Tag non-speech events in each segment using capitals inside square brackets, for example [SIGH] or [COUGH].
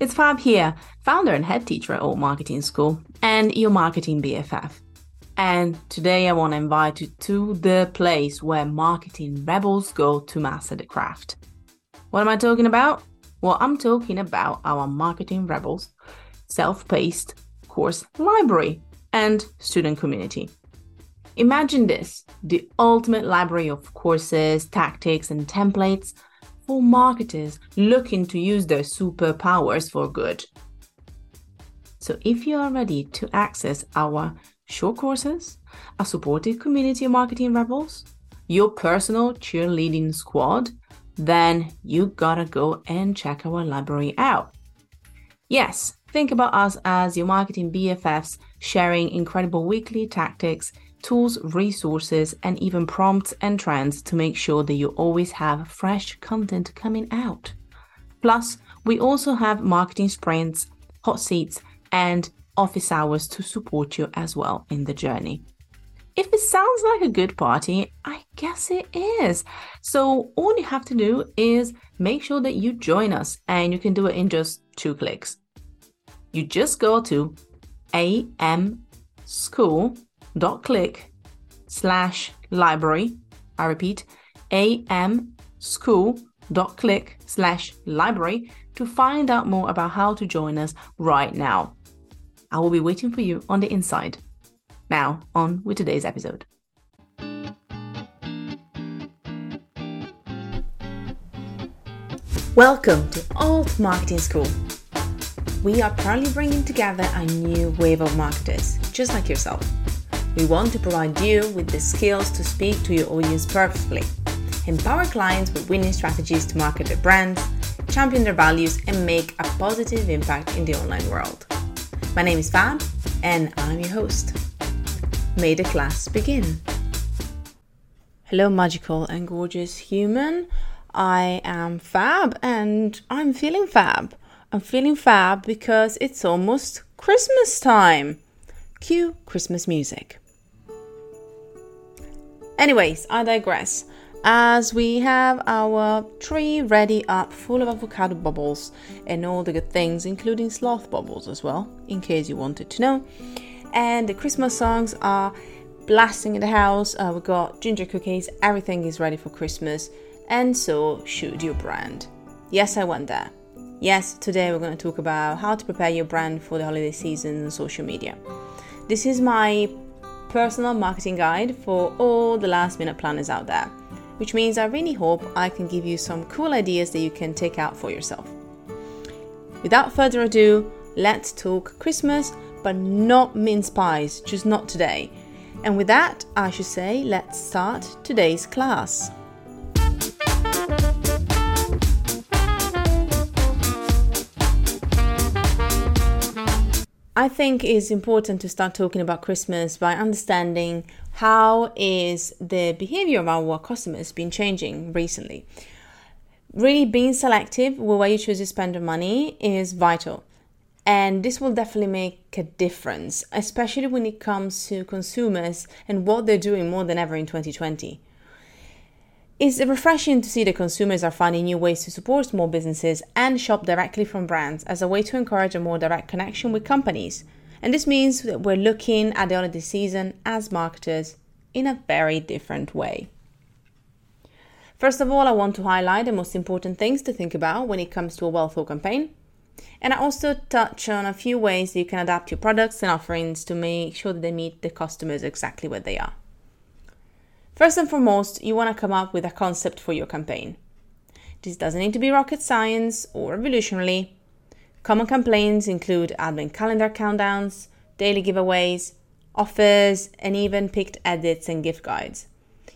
It's Fab here, founder and head teacher at Alt Marketing School, and your marketing BFF. And today I want to invite you to the place where marketing rebels go to master the craft. What am I talking about? Well, I'm talking about our marketing rebels self paced course library and student community. Imagine this the ultimate library of courses, tactics, and templates for marketers looking to use their superpowers for good. So, if you are ready to access our short courses, a supportive community of marketing rebels, your personal cheerleading squad, then you gotta go and check our library out. Yes, think about us as your marketing BFFs sharing incredible weekly tactics tools, resources, and even prompts and trends to make sure that you always have fresh content coming out. Plus, we also have marketing sprints, hot seats, and office hours to support you as well in the journey. If it sounds like a good party, I guess it is. So, all you have to do is make sure that you join us, and you can do it in just two clicks. You just go to amschool.com dot click slash library. I repeat, am school click slash library to find out more about how to join us right now. I will be waiting for you on the inside. Now, on with today's episode. Welcome to Alt Marketing School. We are proudly bringing together a new wave of marketers, just like yourself we want to provide you with the skills to speak to your audience perfectly, empower clients with winning strategies to market their brands, champion their values, and make a positive impact in the online world. My name is Fab, and I'm your host. May the class begin. Hello, magical and gorgeous human. I am Fab, and I'm feeling fab. I'm feeling fab because it's almost Christmas time. Cue Christmas music. Anyways, I digress. As we have our tree ready up full of avocado bubbles and all the good things, including sloth bubbles as well, in case you wanted to know. And the Christmas songs are blasting in the house. Uh, we got ginger cookies, everything is ready for Christmas, and so should your brand. Yes, I went there. Yes, today we're going to talk about how to prepare your brand for the holiday season on social media. This is my personal marketing guide for all the last minute planners out there, which means I really hope I can give you some cool ideas that you can take out for yourself. Without further ado, let's talk Christmas, but not mince pies, just not today. And with that, I should say, let's start today's class. I think it's important to start talking about Christmas by understanding how is the behavior of our customers been changing recently. Really being selective with where you choose to spend your money is vital. And this will definitely make a difference, especially when it comes to consumers and what they're doing more than ever in 2020. It's refreshing to see that consumers are finding new ways to support small businesses and shop directly from brands as a way to encourage a more direct connection with companies. And this means that we're looking at the holiday season as marketers in a very different way. First of all, I want to highlight the most important things to think about when it comes to a well thought campaign. And I also touch on a few ways that you can adapt your products and offerings to make sure that they meet the customers exactly where they are. First and foremost, you want to come up with a concept for your campaign. This doesn't need to be rocket science or revolutionary. Common campaigns include advent calendar countdowns, daily giveaways, offers, and even picked edits and gift guides.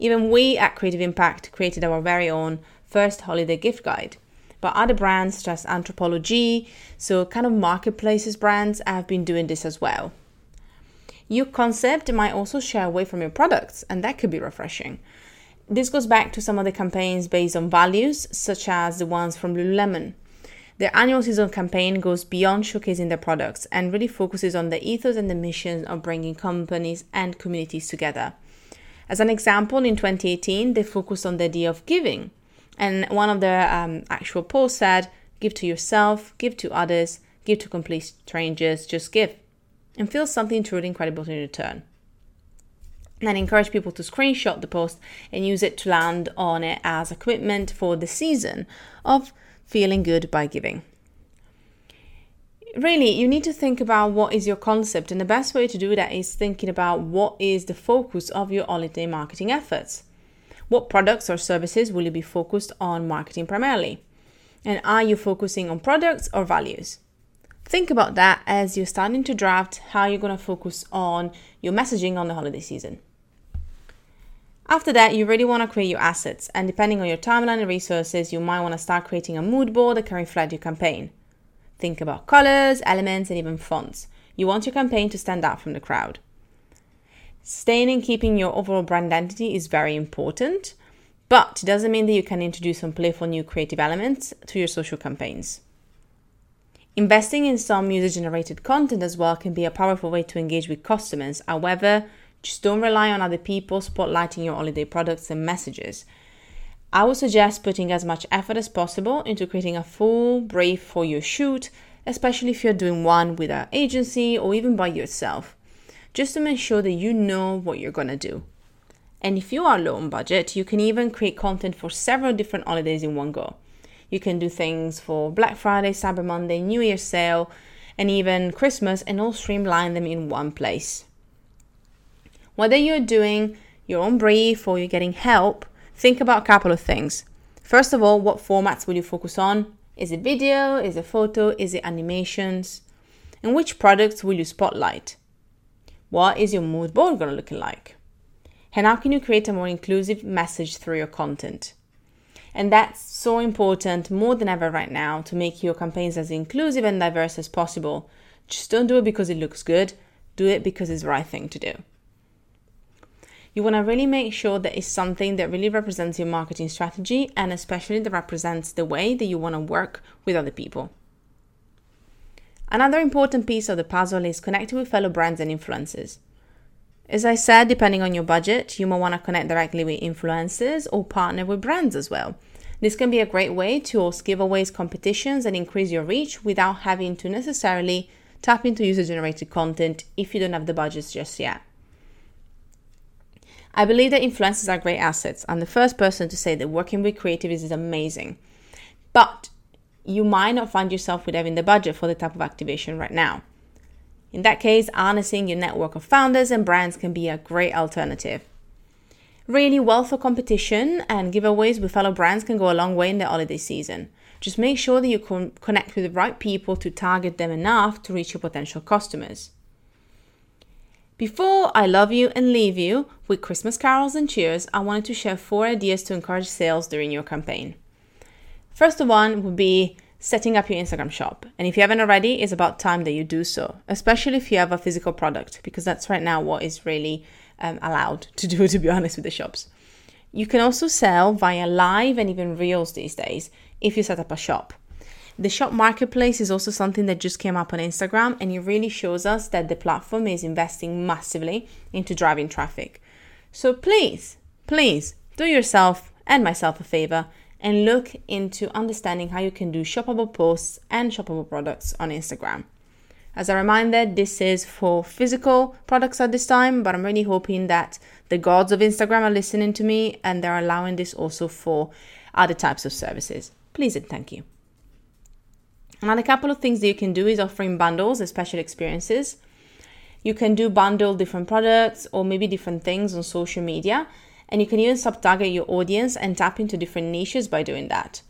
Even we at Creative Impact created our very own first holiday gift guide. But other brands such as Anthropologie, so kind of marketplaces brands, have been doing this as well. Your concept might also share away from your products, and that could be refreshing. This goes back to some of the campaigns based on values, such as the ones from Lululemon. Their annual season campaign goes beyond showcasing their products and really focuses on the ethos and the mission of bringing companies and communities together. As an example, in 2018, they focused on the idea of giving. And one of their um, actual posts said, give to yourself, give to others, give to complete strangers, just give. And feel something truly incredible in return. And encourage people to screenshot the post and use it to land on it as a commitment for the season of feeling good by giving. Really you need to think about what is your concept and the best way to do that is thinking about what is the focus of your holiday marketing efforts. What products or services will you be focused on marketing primarily? And are you focusing on products or values think about that as you're starting to draft how you're going to focus on your messaging on the holiday season after that, you really want to create your assets, and depending on your timeline and resources, you might want to start creating a mood board that can reflect your campaign. Think about colors, elements, and even fonts. You want your campaign to stand out from the crowd. Staying and keeping your overall brand identity is very important, but it doesn't mean that you can introduce some playful new creative elements to your social campaigns. Investing in some user generated content as well can be a powerful way to engage with customers. However, just don't rely on other people spotlighting your holiday products and messages. I would suggest putting as much effort as possible into creating a full brief for your shoot, especially if you're doing one with an agency or even by yourself, just to make sure that you know what you're going to do. And if you are low on budget, you can even create content for several different holidays in one go. You can do things for Black Friday, Cyber Monday, New Year's sale, and even Christmas, and all streamline them in one place. Whether you're doing your own brief or you're getting help, think about a couple of things. First of all, what formats will you focus on? Is it video? Is it photo? Is it animations? And which products will you spotlight? What is your mood board going to look like? And how can you create a more inclusive message through your content? And that's so important more than ever right now to make your campaigns as inclusive and diverse as possible. Just don't do it because it looks good, do it because it's the right thing to do. You want to really make sure that it's something that really represents your marketing strategy and especially that represents the way that you want to work with other people. Another important piece of the puzzle is connecting with fellow brands and influencers. As I said, depending on your budget, you might want to connect directly with influencers or partner with brands as well. This can be a great way to host giveaways, competitions, and increase your reach without having to necessarily tap into user generated content if you don't have the budgets just yet. I believe that influencers are great assets. I'm the first person to say that working with creatives is amazing. But you might not find yourself with having the budget for the type of activation right now. In that case, harnessing your network of founders and brands can be a great alternative. Really, wealth for competition and giveaways with fellow brands can go a long way in the holiday season. Just make sure that you con- connect with the right people to target them enough to reach your potential customers. Before I love you and leave you with Christmas carols and cheers, I wanted to share four ideas to encourage sales during your campaign. First one would be setting up your Instagram shop. And if you haven't already, it's about time that you do so, especially if you have a physical product, because that's right now what is really um, allowed to do, [LAUGHS] to be honest, with the shops. You can also sell via live and even reels these days if you set up a shop. The shop marketplace is also something that just came up on Instagram, and it really shows us that the platform is investing massively into driving traffic. So please, please do yourself and myself a favor and look into understanding how you can do shoppable posts and shoppable products on Instagram. As a reminder, this is for physical products at this time, but I'm really hoping that the gods of Instagram are listening to me and they're allowing this also for other types of services. Please and thank you. Another couple of things that you can do is offering bundles and special experiences. You can do bundle different products or maybe different things on social media, and you can even sub target your audience and tap into different niches by doing that.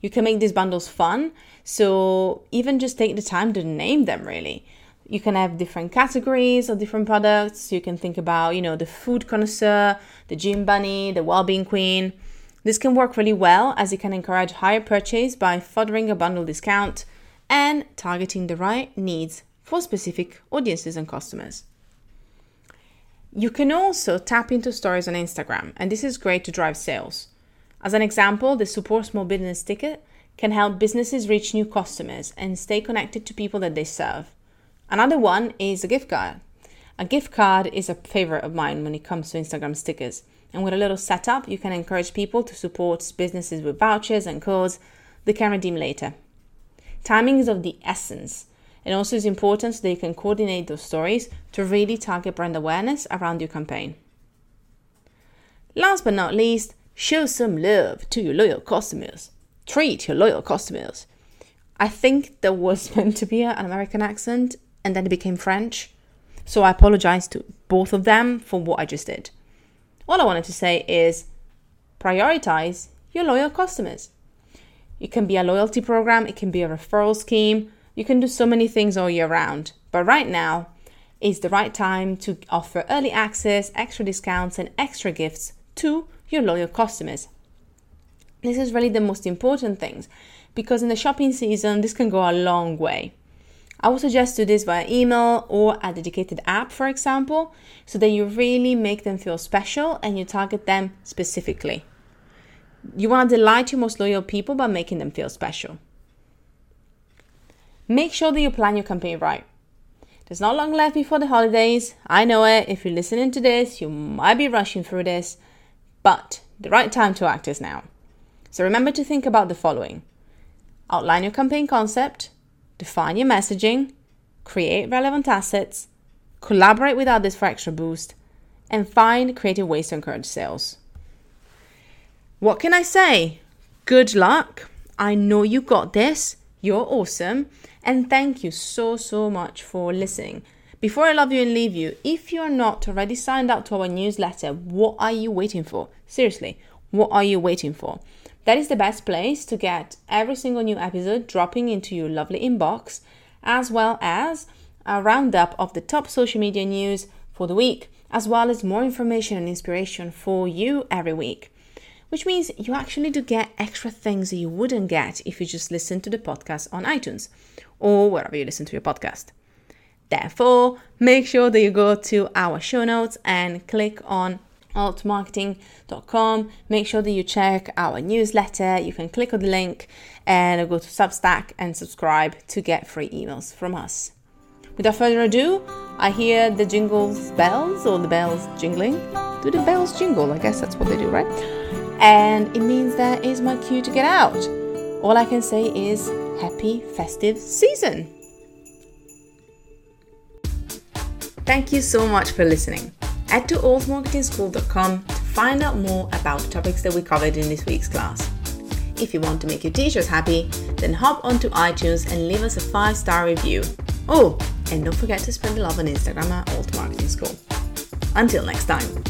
You can make these bundles fun, so even just take the time to name them really. You can have different categories of different products. You can think about, you know, the food connoisseur, the gym bunny, the well-being queen. This can work really well as it can encourage higher purchase by furthering a bundle discount and targeting the right needs for specific audiences and customers. You can also tap into stories on Instagram, and this is great to drive sales. As an example, the Support Small Business ticket can help businesses reach new customers and stay connected to people that they serve. Another one is a gift card. A gift card is a favorite of mine when it comes to Instagram stickers. And with a little setup, you can encourage people to support businesses with vouchers and codes they can redeem later. Timing is of the essence. And also is important so that you can coordinate those stories to really target brand awareness around your campaign. Last but not least, show some love to your loyal customers. Treat your loyal customers. I think there was [LAUGHS] meant to be an American accent and then it became French. So I apologize to both of them for what I just did. All I wanted to say is prioritize your loyal customers. It can be a loyalty program, it can be a referral scheme. You can do so many things all year round. But right now is the right time to offer early access, extra discounts, and extra gifts to your loyal customers. This is really the most important things because in the shopping season, this can go a long way. I would suggest do this via email or a dedicated app, for example, so that you really make them feel special and you target them specifically. You want to delight your most loyal people by making them feel special. Make sure that you plan your campaign right. There's not long left before the holidays. I know it. If you're listening to this, you might be rushing through this, but the right time to act is now. So remember to think about the following outline your campaign concept, define your messaging, create relevant assets, collaborate with others for extra boost, and find creative ways to encourage sales. What can I say? Good luck. I know you got this. You're awesome. And thank you so, so much for listening. Before I love you and leave you, if you're not already signed up to our newsletter, what are you waiting for? Seriously, what are you waiting for? That is the best place to get every single new episode dropping into your lovely inbox, as well as a roundup of the top social media news for the week, as well as more information and inspiration for you every week which means you actually do get extra things that you wouldn't get if you just listen to the podcast on iTunes or wherever you listen to your podcast. Therefore, make sure that you go to our show notes and click on altmarketing.com. Make sure that you check our newsletter. You can click on the link and go to Substack and subscribe to get free emails from us. Without further ado, I hear the jingles bells or the bells jingling. Do the bells jingle? I guess that's what they do, right? and it means that is my cue to get out. All I can say is happy festive season. Thank you so much for listening. Head to altmarketingschool.com to find out more about the topics that we covered in this week's class. If you want to make your teachers happy, then hop onto iTunes and leave us a five star review. Oh, and don't forget to spread the love on Instagram at Alt Marketing School. Until next time.